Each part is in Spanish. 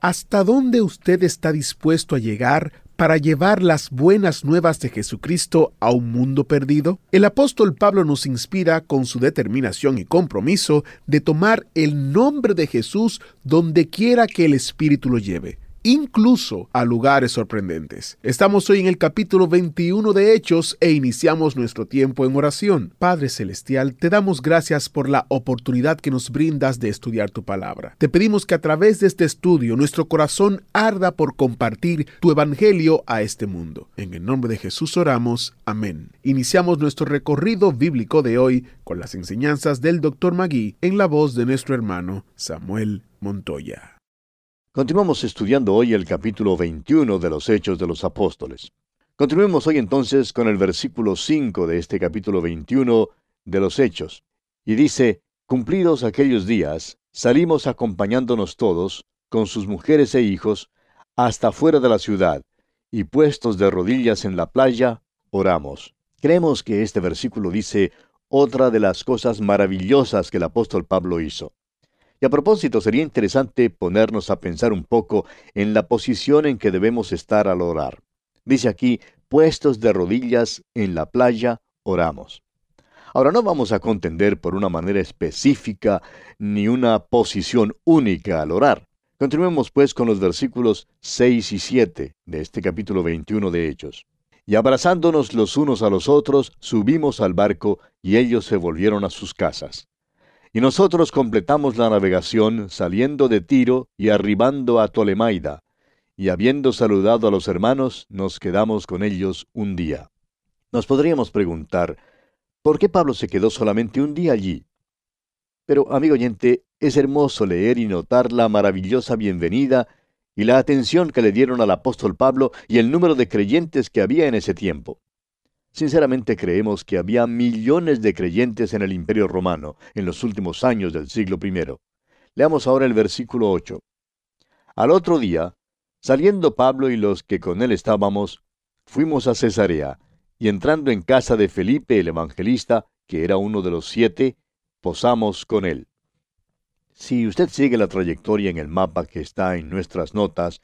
¿Hasta dónde usted está dispuesto a llegar para llevar las buenas nuevas de Jesucristo a un mundo perdido? El apóstol Pablo nos inspira con su determinación y compromiso de tomar el nombre de Jesús donde quiera que el Espíritu lo lleve incluso a lugares sorprendentes. Estamos hoy en el capítulo 21 de Hechos e iniciamos nuestro tiempo en oración. Padre Celestial, te damos gracias por la oportunidad que nos brindas de estudiar tu palabra. Te pedimos que a través de este estudio nuestro corazón arda por compartir tu evangelio a este mundo. En el nombre de Jesús oramos. Amén. Iniciamos nuestro recorrido bíblico de hoy con las enseñanzas del Dr. Magui en la voz de nuestro hermano Samuel Montoya. Continuamos estudiando hoy el capítulo 21 de los Hechos de los Apóstoles. Continuemos hoy entonces con el versículo 5 de este capítulo 21 de los Hechos. Y dice, Cumplidos aquellos días, salimos acompañándonos todos, con sus mujeres e hijos, hasta fuera de la ciudad, y puestos de rodillas en la playa, oramos. Creemos que este versículo dice otra de las cosas maravillosas que el apóstol Pablo hizo. Y a propósito, sería interesante ponernos a pensar un poco en la posición en que debemos estar al orar. Dice aquí, puestos de rodillas en la playa, oramos. Ahora no vamos a contender por una manera específica ni una posición única al orar. Continuemos pues con los versículos 6 y 7 de este capítulo 21 de Hechos. Y abrazándonos los unos a los otros, subimos al barco y ellos se volvieron a sus casas. Y nosotros completamos la navegación saliendo de Tiro y arribando a Tolemaida, y habiendo saludado a los hermanos, nos quedamos con ellos un día. Nos podríamos preguntar, ¿por qué Pablo se quedó solamente un día allí? Pero, amigo oyente, es hermoso leer y notar la maravillosa bienvenida y la atención que le dieron al apóstol Pablo y el número de creyentes que había en ese tiempo. Sinceramente creemos que había millones de creyentes en el Imperio Romano en los últimos años del siglo I. Leamos ahora el versículo 8. Al otro día, saliendo Pablo y los que con él estábamos, fuimos a Cesarea, y entrando en casa de Felipe el evangelista, que era uno de los siete, posamos con él. Si usted sigue la trayectoria en el mapa que está en nuestras notas,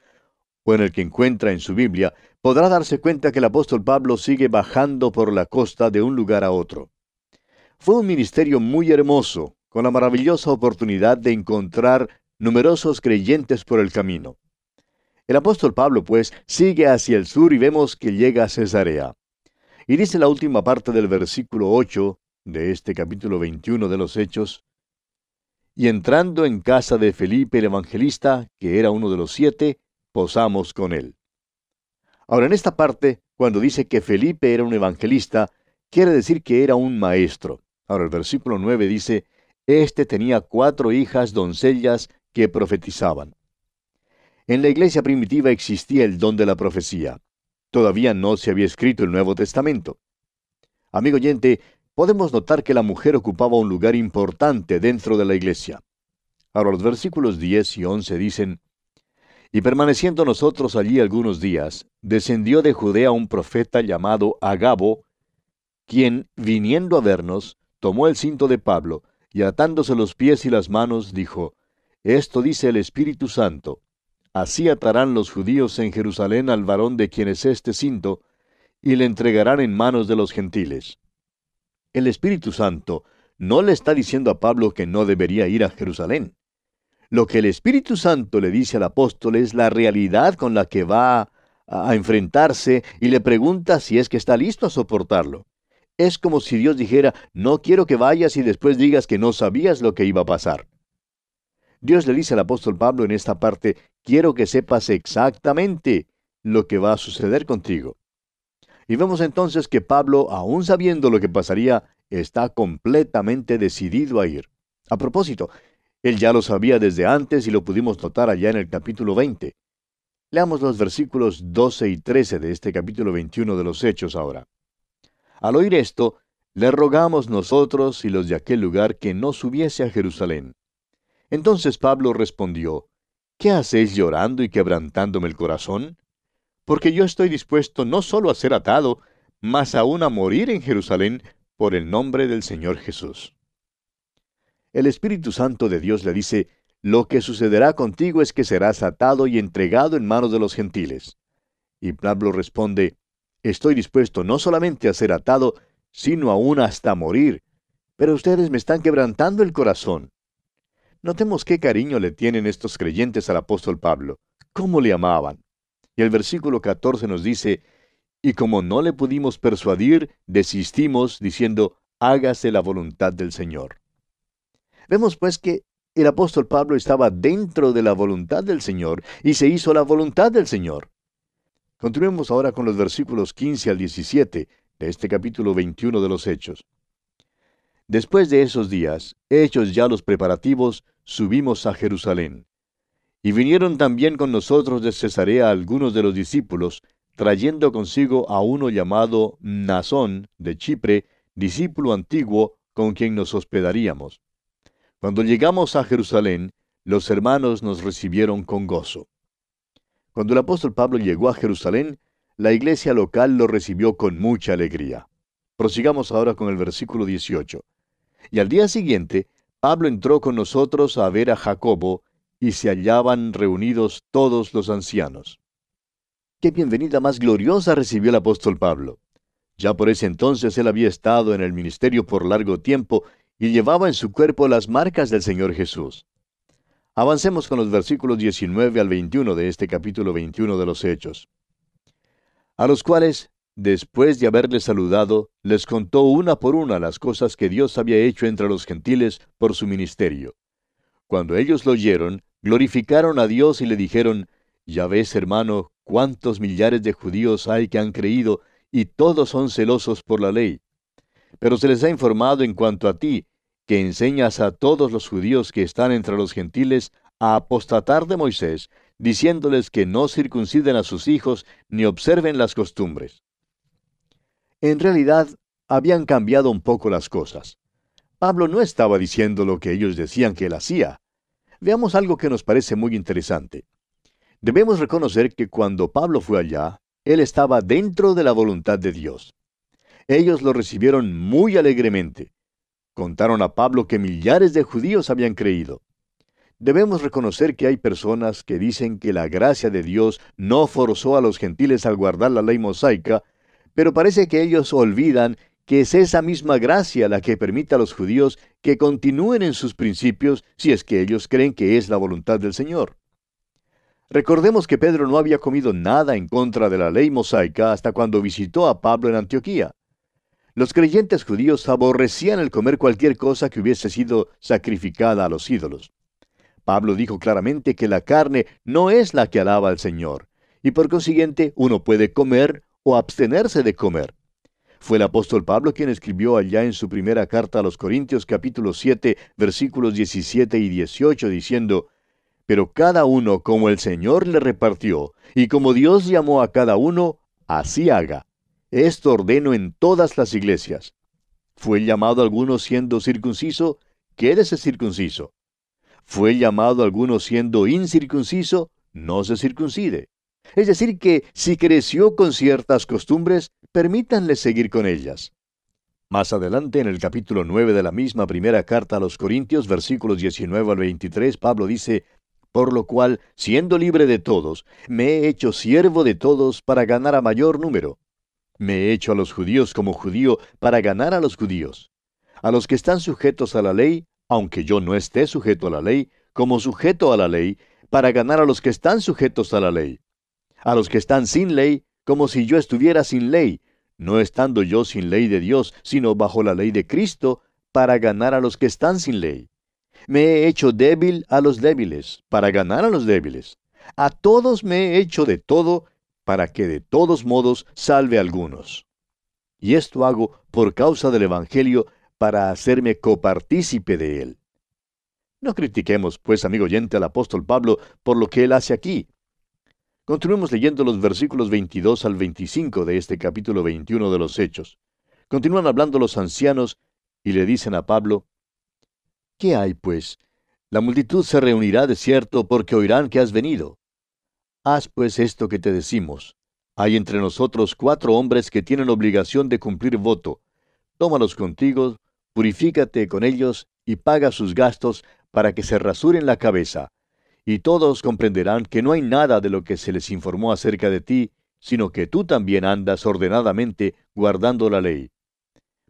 o en el que encuentra en su Biblia, podrá darse cuenta que el apóstol Pablo sigue bajando por la costa de un lugar a otro. Fue un ministerio muy hermoso, con la maravillosa oportunidad de encontrar numerosos creyentes por el camino. El apóstol Pablo, pues, sigue hacia el sur y vemos que llega a Cesarea. Y dice la última parte del versículo 8 de este capítulo 21 de los Hechos, y entrando en casa de Felipe el evangelista, que era uno de los siete, posamos con él. Ahora, en esta parte, cuando dice que Felipe era un evangelista, quiere decir que era un maestro. Ahora, el versículo 9 dice, Este tenía cuatro hijas doncellas que profetizaban. En la iglesia primitiva existía el don de la profecía. Todavía no se había escrito el Nuevo Testamento. Amigo oyente, podemos notar que la mujer ocupaba un lugar importante dentro de la iglesia. Ahora los versículos 10 y 11 dicen, y permaneciendo nosotros allí algunos días, descendió de Judea un profeta llamado Agabo, quien, viniendo a vernos, tomó el cinto de Pablo, y atándose los pies y las manos, dijo, Esto dice el Espíritu Santo, así atarán los judíos en Jerusalén al varón de quien es este cinto, y le entregarán en manos de los gentiles. El Espíritu Santo no le está diciendo a Pablo que no debería ir a Jerusalén. Lo que el Espíritu Santo le dice al apóstol es la realidad con la que va a enfrentarse y le pregunta si es que está listo a soportarlo. Es como si Dios dijera, no quiero que vayas y después digas que no sabías lo que iba a pasar. Dios le dice al apóstol Pablo en esta parte, quiero que sepas exactamente lo que va a suceder contigo. Y vemos entonces que Pablo, aun sabiendo lo que pasaría, está completamente decidido a ir. A propósito, Él ya lo sabía desde antes y lo pudimos notar allá en el capítulo 20. Leamos los versículos 12 y 13 de este capítulo 21 de los Hechos ahora. Al oír esto, le rogamos nosotros y los de aquel lugar que no subiese a Jerusalén. Entonces Pablo respondió, ¿Qué hacéis llorando y quebrantándome el corazón? Porque yo estoy dispuesto no solo a ser atado, mas aún a morir en Jerusalén por el nombre del Señor Jesús el Espíritu Santo de Dios le dice, lo que sucederá contigo es que serás atado y entregado en manos de los gentiles. Y Pablo responde, estoy dispuesto no solamente a ser atado, sino aún hasta morir. Pero ustedes me están quebrantando el corazón. Notemos qué cariño le tienen estos creyentes al apóstol Pablo, cómo le amaban. Y el versículo 14 nos dice, y como no le pudimos persuadir, desistimos diciendo, hágase la voluntad del Señor. Vemos pues que el apóstol Pablo estaba dentro de la voluntad del Señor y se hizo la voluntad del Señor. Continuemos ahora con los versículos 15 al 17 de este capítulo 21 de los Hechos. Después de esos días, hechos ya los preparativos, subimos a Jerusalén. Y vinieron también con nosotros de Cesarea algunos de los discípulos, trayendo consigo a uno llamado Nazón de Chipre, discípulo antiguo, con quien nos hospedaríamos. Cuando llegamos a Jerusalén, los hermanos nos recibieron con gozo. Cuando el apóstol Pablo llegó a Jerusalén, la iglesia local lo recibió con mucha alegría. Prosigamos ahora con el versículo 18. Y al día siguiente, Pablo entró con nosotros a ver a Jacobo, y se hallaban reunidos todos los ancianos. Qué bienvenida más gloriosa recibió el apóstol Pablo. Ya por ese entonces él había estado en el ministerio por largo tiempo y llevaba en su cuerpo las marcas del Señor Jesús. Avancemos con los versículos 19 al 21 de este capítulo 21 de los Hechos. A los cuales, después de haberles saludado, les contó una por una las cosas que Dios había hecho entre los gentiles por su ministerio. Cuando ellos lo oyeron, glorificaron a Dios y le dijeron, Ya ves, hermano, cuántos millares de judíos hay que han creído, y todos son celosos por la ley. Pero se les ha informado en cuanto a ti, que enseñas a todos los judíos que están entre los gentiles a apostatar de Moisés, diciéndoles que no circunciden a sus hijos ni observen las costumbres. En realidad, habían cambiado un poco las cosas. Pablo no estaba diciendo lo que ellos decían que él hacía. Veamos algo que nos parece muy interesante. Debemos reconocer que cuando Pablo fue allá, él estaba dentro de la voluntad de Dios. Ellos lo recibieron muy alegremente. Contaron a Pablo que millares de judíos habían creído. Debemos reconocer que hay personas que dicen que la gracia de Dios no forzó a los gentiles al guardar la ley mosaica, pero parece que ellos olvidan que es esa misma gracia la que permite a los judíos que continúen en sus principios si es que ellos creen que es la voluntad del Señor. Recordemos que Pedro no había comido nada en contra de la ley mosaica hasta cuando visitó a Pablo en Antioquía. Los creyentes judíos aborrecían el comer cualquier cosa que hubiese sido sacrificada a los ídolos. Pablo dijo claramente que la carne no es la que alaba al Señor, y por consiguiente uno puede comer o abstenerse de comer. Fue el apóstol Pablo quien escribió allá en su primera carta a los Corintios capítulo 7 versículos 17 y 18 diciendo, Pero cada uno como el Señor le repartió, y como Dios llamó a cada uno, así haga. Esto ordeno en todas las iglesias. ¿Fue llamado alguno siendo circunciso? Quédese circunciso. ¿Fue llamado alguno siendo incircunciso? No se circuncide. Es decir, que si creció con ciertas costumbres, permítanle seguir con ellas. Más adelante, en el capítulo 9 de la misma primera carta a los Corintios, versículos 19 al 23, Pablo dice, Por lo cual, siendo libre de todos, me he hecho siervo de todos para ganar a mayor número. Me he hecho a los judíos como judío para ganar a los judíos. A los que están sujetos a la ley, aunque yo no esté sujeto a la ley, como sujeto a la ley, para ganar a los que están sujetos a la ley. A los que están sin ley, como si yo estuviera sin ley, no estando yo sin ley de Dios, sino bajo la ley de Cristo, para ganar a los que están sin ley. Me he hecho débil a los débiles, para ganar a los débiles. A todos me he hecho de todo, para que de todos modos salve a algunos. Y esto hago por causa del Evangelio, para hacerme copartícipe de él. No critiquemos, pues, amigo oyente, al apóstol Pablo por lo que él hace aquí. Continuemos leyendo los versículos 22 al 25 de este capítulo 21 de los Hechos. Continúan hablando los ancianos y le dicen a Pablo, ¿Qué hay, pues? La multitud se reunirá de cierto porque oirán que has venido. Haz pues esto que te decimos. Hay entre nosotros cuatro hombres que tienen obligación de cumplir voto. Tómalos contigo, purifícate con ellos y paga sus gastos para que se rasuren la cabeza. Y todos comprenderán que no hay nada de lo que se les informó acerca de ti, sino que tú también andas ordenadamente guardando la ley.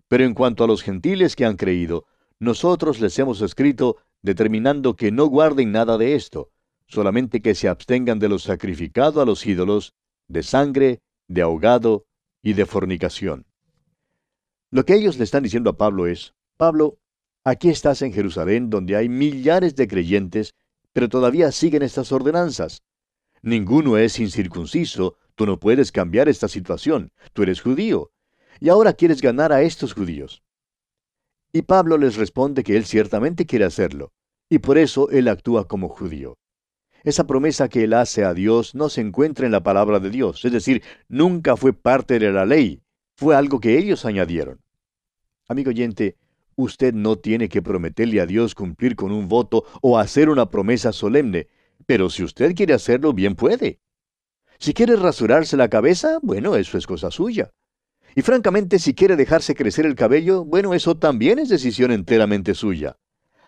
Pero en cuanto a los gentiles que han creído, nosotros les hemos escrito determinando que no guarden nada de esto, solamente que se abstengan de lo sacrificado a los ídolos, de sangre, de ahogado y de fornicación. Lo que ellos le están diciendo a Pablo es, Pablo, aquí estás en Jerusalén donde hay millares de creyentes, pero todavía siguen estas ordenanzas. Ninguno es incircunciso, tú no puedes cambiar esta situación, tú eres judío, y ahora quieres ganar a estos judíos. Y Pablo les responde que él ciertamente quiere hacerlo, y por eso él actúa como judío. Esa promesa que él hace a Dios no se encuentra en la palabra de Dios, es decir, nunca fue parte de la ley, fue algo que ellos añadieron. Amigo oyente, usted no tiene que prometerle a Dios cumplir con un voto o hacer una promesa solemne, pero si usted quiere hacerlo, bien puede. Si quiere rasurarse la cabeza, bueno, eso es cosa suya. Y francamente, si quiere dejarse crecer el cabello, bueno, eso también es decisión enteramente suya.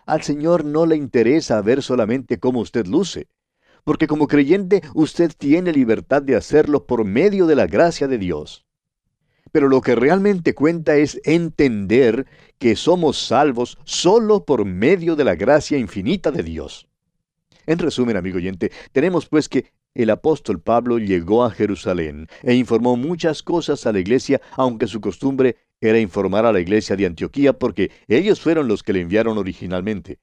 Al Señor no le interesa ver solamente cómo usted luce porque como creyente usted tiene libertad de hacerlo por medio de la gracia de Dios. Pero lo que realmente cuenta es entender que somos salvos solo por medio de la gracia infinita de Dios. En resumen, amigo oyente, tenemos pues que el apóstol Pablo llegó a Jerusalén e informó muchas cosas a la iglesia, aunque su costumbre era informar a la iglesia de Antioquía porque ellos fueron los que le enviaron originalmente.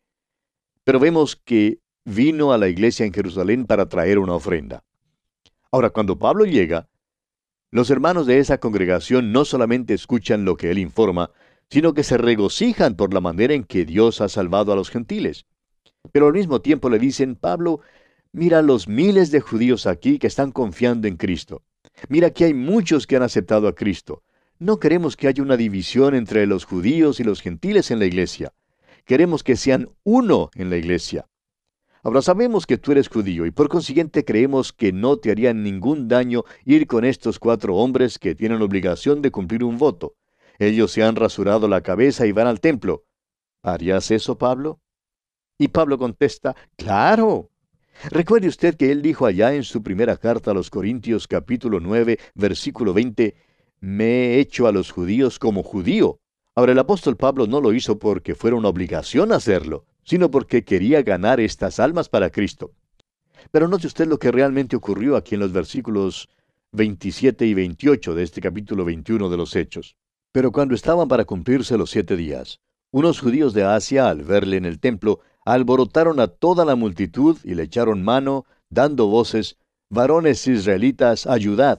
Pero vemos que vino a la iglesia en Jerusalén para traer una ofrenda. Ahora, cuando Pablo llega, los hermanos de esa congregación no solamente escuchan lo que él informa, sino que se regocijan por la manera en que Dios ha salvado a los gentiles. Pero al mismo tiempo le dicen, Pablo, mira los miles de judíos aquí que están confiando en Cristo. Mira que hay muchos que han aceptado a Cristo. No queremos que haya una división entre los judíos y los gentiles en la iglesia. Queremos que sean uno en la iglesia. Ahora sabemos que tú eres judío y por consiguiente creemos que no te haría ningún daño ir con estos cuatro hombres que tienen obligación de cumplir un voto. Ellos se han rasurado la cabeza y van al templo. ¿Harías eso, Pablo? Y Pablo contesta, claro. Recuerde usted que él dijo allá en su primera carta a los Corintios capítulo 9, versículo 20, me he hecho a los judíos como judío. Ahora el apóstol Pablo no lo hizo porque fuera una obligación hacerlo, sino porque quería ganar estas almas para Cristo. Pero note usted lo que realmente ocurrió aquí en los versículos 27 y 28 de este capítulo 21 de los Hechos. Pero cuando estaban para cumplirse los siete días, unos judíos de Asia, al verle en el templo, alborotaron a toda la multitud y le echaron mano, dando voces, varones israelitas, ayudad.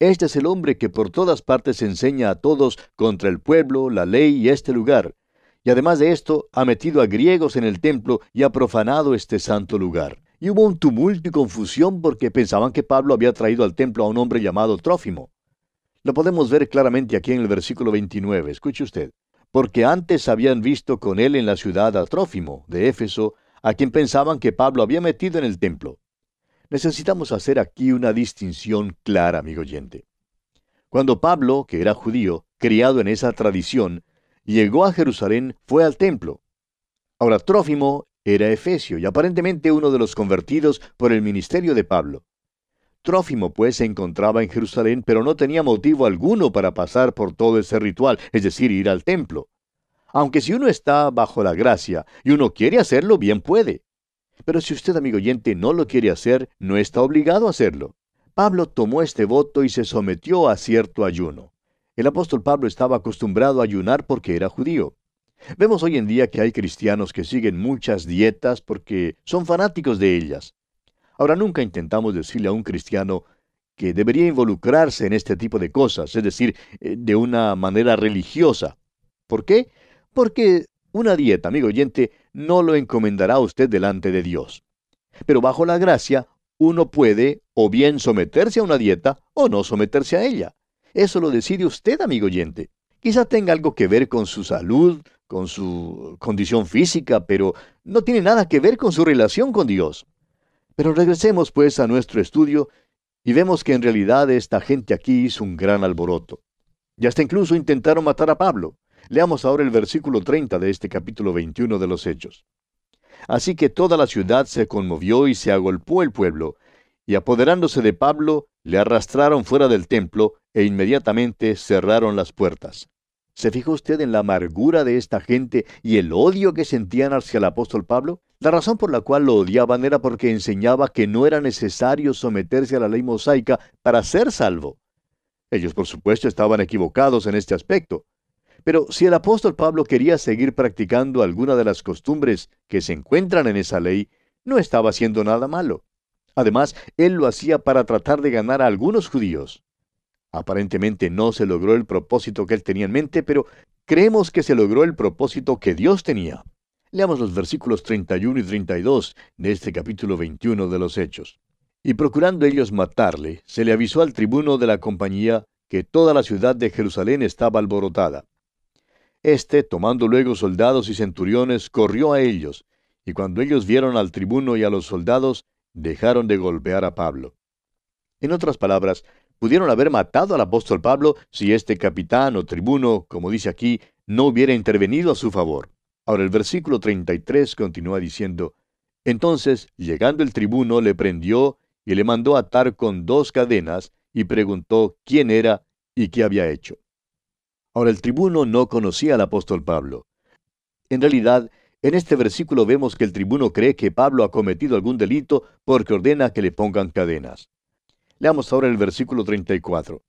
Este es el hombre que por todas partes enseña a todos contra el pueblo, la ley y este lugar, y además de esto, ha metido a griegos en el templo y ha profanado este santo lugar. Y hubo un tumulto y confusión porque pensaban que Pablo había traído al templo a un hombre llamado Trófimo. Lo podemos ver claramente aquí en el versículo 29. Escuche usted. Porque antes habían visto con él en la ciudad a Trófimo, de Éfeso, a quien pensaban que Pablo había metido en el templo. Necesitamos hacer aquí una distinción clara, amigo oyente. Cuando Pablo, que era judío, criado en esa tradición, llegó a Jerusalén, fue al templo. Ahora, Trófimo era efesio y aparentemente uno de los convertidos por el ministerio de Pablo. Trófimo pues se encontraba en Jerusalén, pero no tenía motivo alguno para pasar por todo ese ritual, es decir, ir al templo. Aunque si uno está bajo la gracia y uno quiere hacerlo, bien puede. Pero si usted, amigo oyente, no lo quiere hacer, no está obligado a hacerlo. Pablo tomó este voto y se sometió a cierto ayuno. El apóstol Pablo estaba acostumbrado a ayunar porque era judío. Vemos hoy en día que hay cristianos que siguen muchas dietas porque son fanáticos de ellas. Ahora nunca intentamos decirle a un cristiano que debería involucrarse en este tipo de cosas, es decir, eh, de una manera religiosa. ¿Por qué? Porque Una dieta, amigo oyente, no lo encomendará usted delante de Dios. Pero bajo la gracia, uno puede o bien someterse a una dieta o no someterse a ella. Eso lo decide usted, amigo oyente. Quizá tenga algo que ver con su salud, con su condición física, pero no tiene nada que ver con su relación con Dios. Pero regresemos pues a nuestro estudio y vemos que en realidad esta gente aquí hizo un gran alboroto. Y hasta incluso intentaron matar a Pablo. Leamos ahora el versículo 30 de este capítulo 21 de los Hechos. Así que toda la ciudad se conmovió y se agolpó el pueblo, y apoderándose de Pablo, le arrastraron fuera del templo e inmediatamente cerraron las puertas. ¿Se fija usted en la amargura de esta gente y el odio que sentían hacia el apóstol Pablo? La razón por la cual lo odiaban era porque enseñaba que no era necesario someterse a la ley mosaica para ser salvo. Ellos, por supuesto, estaban equivocados en este aspecto. Pero si el apóstol Pablo quería seguir practicando alguna de las costumbres que se encuentran en esa ley, no estaba haciendo nada malo. Además, él lo hacía para tratar de ganar a algunos judíos. Aparentemente no se logró el propósito que él tenía en mente, pero creemos que se logró el propósito que Dios tenía. Leamos los versículos 31 y 32 de este capítulo 21 de los Hechos. Y procurando ellos matarle, se le avisó al tribuno de la compañía que toda la ciudad de Jerusalén estaba alborotada. Este, tomando luego soldados y centuriones, corrió a ellos, y cuando ellos vieron al tribuno y a los soldados, dejaron de golpear a Pablo. En otras palabras, pudieron haber matado al apóstol Pablo si este capitán o tribuno, como dice aquí, no hubiera intervenido a su favor. Ahora el versículo 33 continúa diciendo, Entonces, llegando el tribuno, le prendió y le mandó atar con dos cadenas y preguntó quién era y qué había hecho. Ahora el tribuno no conocía al apóstol Pablo. En realidad, en este versículo vemos que el tribuno cree que Pablo ha cometido algún delito porque ordena que le pongan cadenas. Leamos ahora el versículo 34.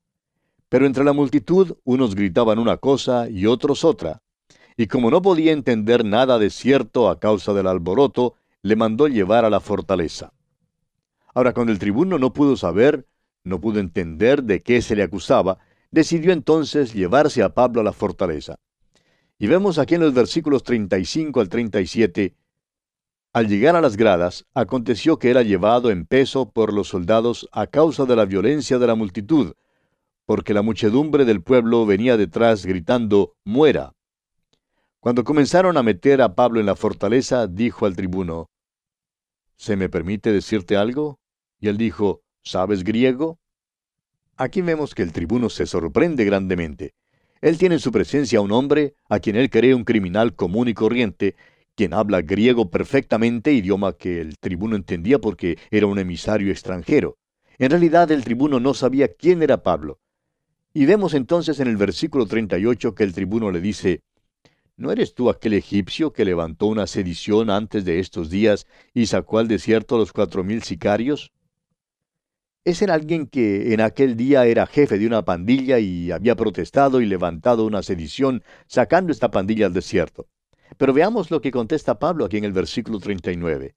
Pero entre la multitud unos gritaban una cosa y otros otra, y como no podía entender nada de cierto a causa del alboroto, le mandó llevar a la fortaleza. Ahora, cuando el tribuno no pudo saber, no pudo entender de qué se le acusaba, decidió entonces llevarse a Pablo a la fortaleza. Y vemos aquí en los versículos 35 al 37, al llegar a las gradas, aconteció que era llevado en peso por los soldados a causa de la violencia de la multitud, porque la muchedumbre del pueblo venía detrás gritando, muera. Cuando comenzaron a meter a Pablo en la fortaleza, dijo al tribuno, ¿Se me permite decirte algo? Y él dijo, ¿sabes griego? Aquí vemos que el tribuno se sorprende grandemente. Él tiene en su presencia a un hombre a quien él cree un criminal común y corriente, quien habla griego perfectamente, idioma que el tribuno entendía porque era un emisario extranjero. En realidad el tribuno no sabía quién era Pablo. Y vemos entonces en el versículo 38 que el tribuno le dice, ¿No eres tú aquel egipcio que levantó una sedición antes de estos días y sacó al desierto a los cuatro mil sicarios? Es era alguien que en aquel día era jefe de una pandilla y había protestado y levantado una sedición sacando esta pandilla al desierto. Pero veamos lo que contesta Pablo aquí en el versículo 39.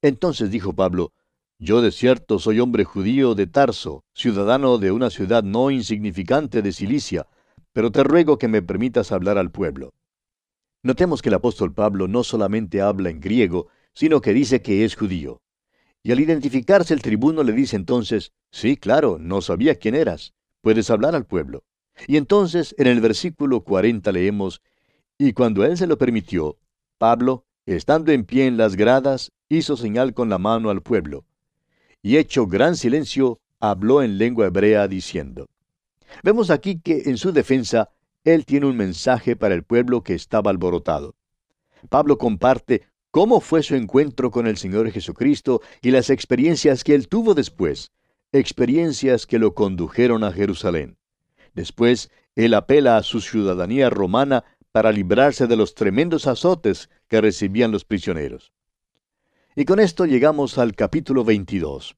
Entonces dijo Pablo, Yo de cierto soy hombre judío de Tarso, ciudadano de una ciudad no insignificante de Cilicia, pero te ruego que me permitas hablar al pueblo. Notemos que el apóstol Pablo no solamente habla en griego, sino que dice que es judío. Y al identificarse el tribuno le dice entonces, sí, claro, no sabía quién eras, puedes hablar al pueblo. Y entonces en el versículo 40 leemos, y cuando él se lo permitió, Pablo, estando en pie en las gradas, hizo señal con la mano al pueblo. Y hecho gran silencio, habló en lengua hebrea diciendo. Vemos aquí que en su defensa, él tiene un mensaje para el pueblo que estaba alborotado. Pablo comparte cómo fue su encuentro con el Señor Jesucristo y las experiencias que él tuvo después, experiencias que lo condujeron a Jerusalén. Después, él apela a su ciudadanía romana para librarse de los tremendos azotes que recibían los prisioneros. Y con esto llegamos al capítulo 22.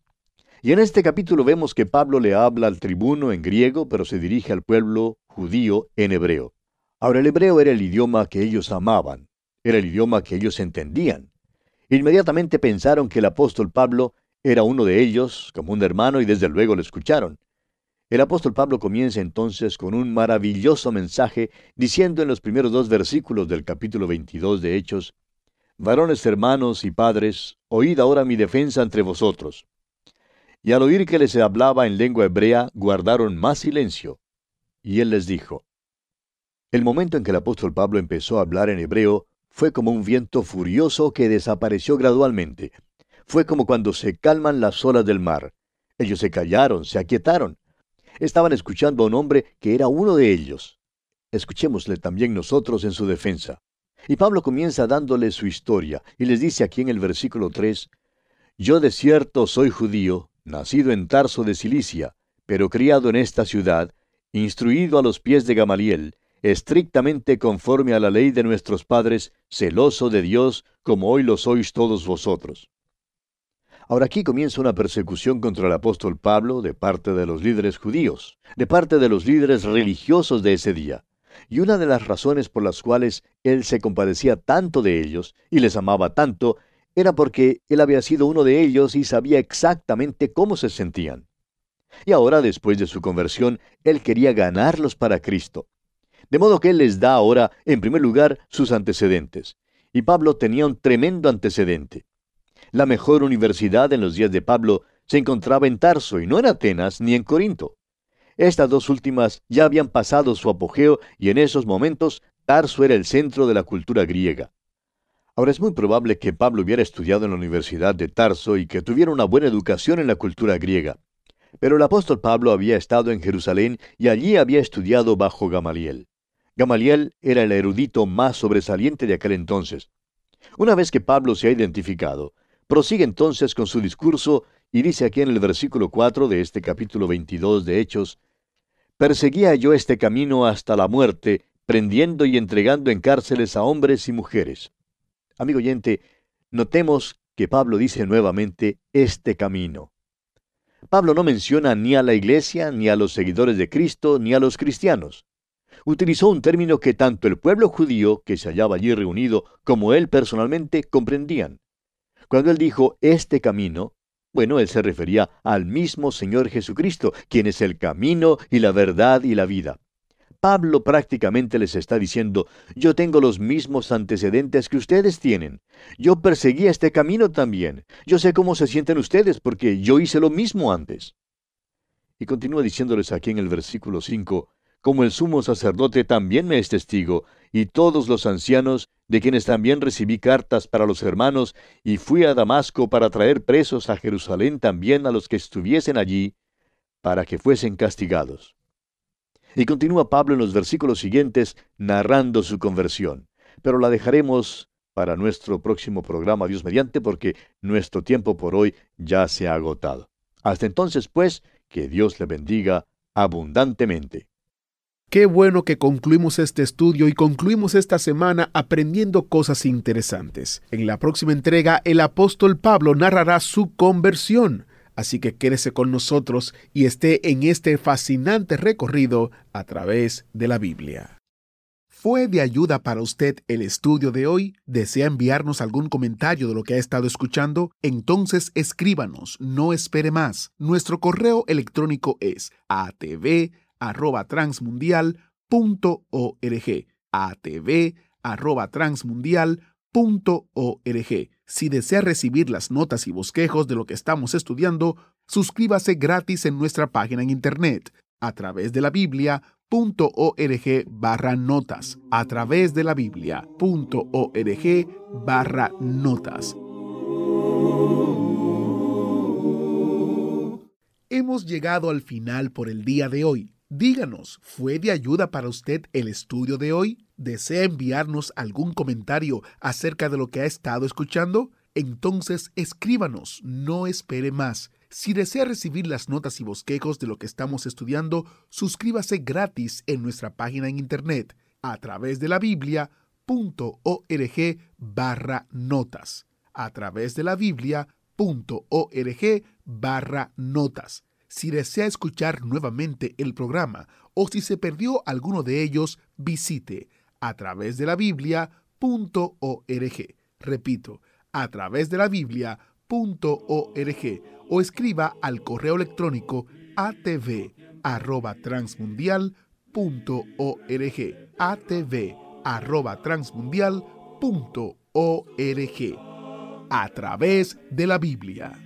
Y en este capítulo vemos que Pablo le habla al tribuno en griego, pero se dirige al pueblo judío en hebreo. Ahora el hebreo era el idioma que ellos amaban, era el idioma que ellos entendían. Inmediatamente pensaron que el apóstol Pablo era uno de ellos, como un hermano, y desde luego lo escucharon. El apóstol Pablo comienza entonces con un maravilloso mensaje diciendo en los primeros dos versículos del capítulo 22 de Hechos, Varones hermanos y padres, oíd ahora mi defensa entre vosotros. Y al oír que les hablaba en lengua hebrea, guardaron más silencio. Y él les dijo, El momento en que el apóstol Pablo empezó a hablar en hebreo fue como un viento furioso que desapareció gradualmente. Fue como cuando se calman las olas del mar. Ellos se callaron, se aquietaron. Estaban escuchando a un hombre que era uno de ellos. Escuchémosle también nosotros en su defensa. Y Pablo comienza dándole su historia, y les dice aquí en el versículo 3, Yo de cierto soy judío, nacido en Tarso de Cilicia, pero criado en esta ciudad, instruido a los pies de Gamaliel, estrictamente conforme a la ley de nuestros padres, celoso de Dios, como hoy lo sois todos vosotros. Ahora aquí comienza una persecución contra el apóstol Pablo de parte de los líderes judíos, de parte de los líderes religiosos de ese día. Y una de las razones por las cuales él se compadecía tanto de ellos y les amaba tanto era porque él había sido uno de ellos y sabía exactamente cómo se sentían. Y ahora, después de su conversión, él quería ganarlos para Cristo. De modo que él les da ahora, en primer lugar, sus antecedentes. Y Pablo tenía un tremendo antecedente. La mejor universidad en los días de Pablo se encontraba en Tarso y no en Atenas ni en Corinto. Estas dos últimas ya habían pasado su apogeo y en esos momentos Tarso era el centro de la cultura griega. Ahora es muy probable que Pablo hubiera estudiado en la Universidad de Tarso y que tuviera una buena educación en la cultura griega. Pero el apóstol Pablo había estado en Jerusalén y allí había estudiado bajo Gamaliel. Gamaliel era el erudito más sobresaliente de aquel entonces. Una vez que Pablo se ha identificado, prosigue entonces con su discurso y dice aquí en el versículo 4 de este capítulo 22 de Hechos, Perseguía yo este camino hasta la muerte, prendiendo y entregando en cárceles a hombres y mujeres. Amigo oyente, notemos que Pablo dice nuevamente este camino. Pablo no menciona ni a la iglesia, ni a los seguidores de Cristo, ni a los cristianos. Utilizó un término que tanto el pueblo judío que se hallaba allí reunido como él personalmente comprendían. Cuando él dijo este camino, bueno, él se refería al mismo Señor Jesucristo, quien es el camino y la verdad y la vida. Pablo prácticamente les está diciendo, yo tengo los mismos antecedentes que ustedes tienen. Yo perseguí este camino también. Yo sé cómo se sienten ustedes porque yo hice lo mismo antes. Y continúa diciéndoles aquí en el versículo 5, como el sumo sacerdote también me es testigo, y todos los ancianos, de quienes también recibí cartas para los hermanos, y fui a Damasco para traer presos a Jerusalén también a los que estuviesen allí, para que fuesen castigados. Y continúa Pablo en los versículos siguientes narrando su conversión, pero la dejaremos para nuestro próximo programa, Dios mediante, porque nuestro tiempo por hoy ya se ha agotado. Hasta entonces, pues, que Dios le bendiga abundantemente. Qué bueno que concluimos este estudio y concluimos esta semana aprendiendo cosas interesantes. En la próxima entrega, el apóstol Pablo narrará su conversión. Así que quédese con nosotros y esté en este fascinante recorrido a través de la Biblia. ¿Fue de ayuda para usted el estudio de hoy? ¿Desea enviarnos algún comentario de lo que ha estado escuchando? Entonces escríbanos, no espere más. Nuestro correo electrónico es atv arroba transmundial.org. atv arroba. Si desea recibir las notas y bosquejos de lo que estamos estudiando, suscríbase gratis en nuestra página en internet a través de la biblia.org barra notas a través de la biblia.org barra notas. Hemos llegado al final por el día de hoy. Díganos, ¿fue de ayuda para usted el estudio de hoy? ¿Desea enviarnos algún comentario acerca de lo que ha estado escuchando? Entonces escríbanos, no espere más. Si desea recibir las notas y bosquejos de lo que estamos estudiando, suscríbase gratis en nuestra página en internet a través de la biblia.org barra notas. A través de la biblia.org barra notas. Si desea escuchar nuevamente el programa o si se perdió alguno de ellos, visite a través de la Biblia.org. Repito, a través de la Biblia.org o escriba al correo electrónico atv arroba transmundial.org. atv arroba transmundial.org. A través de la Biblia.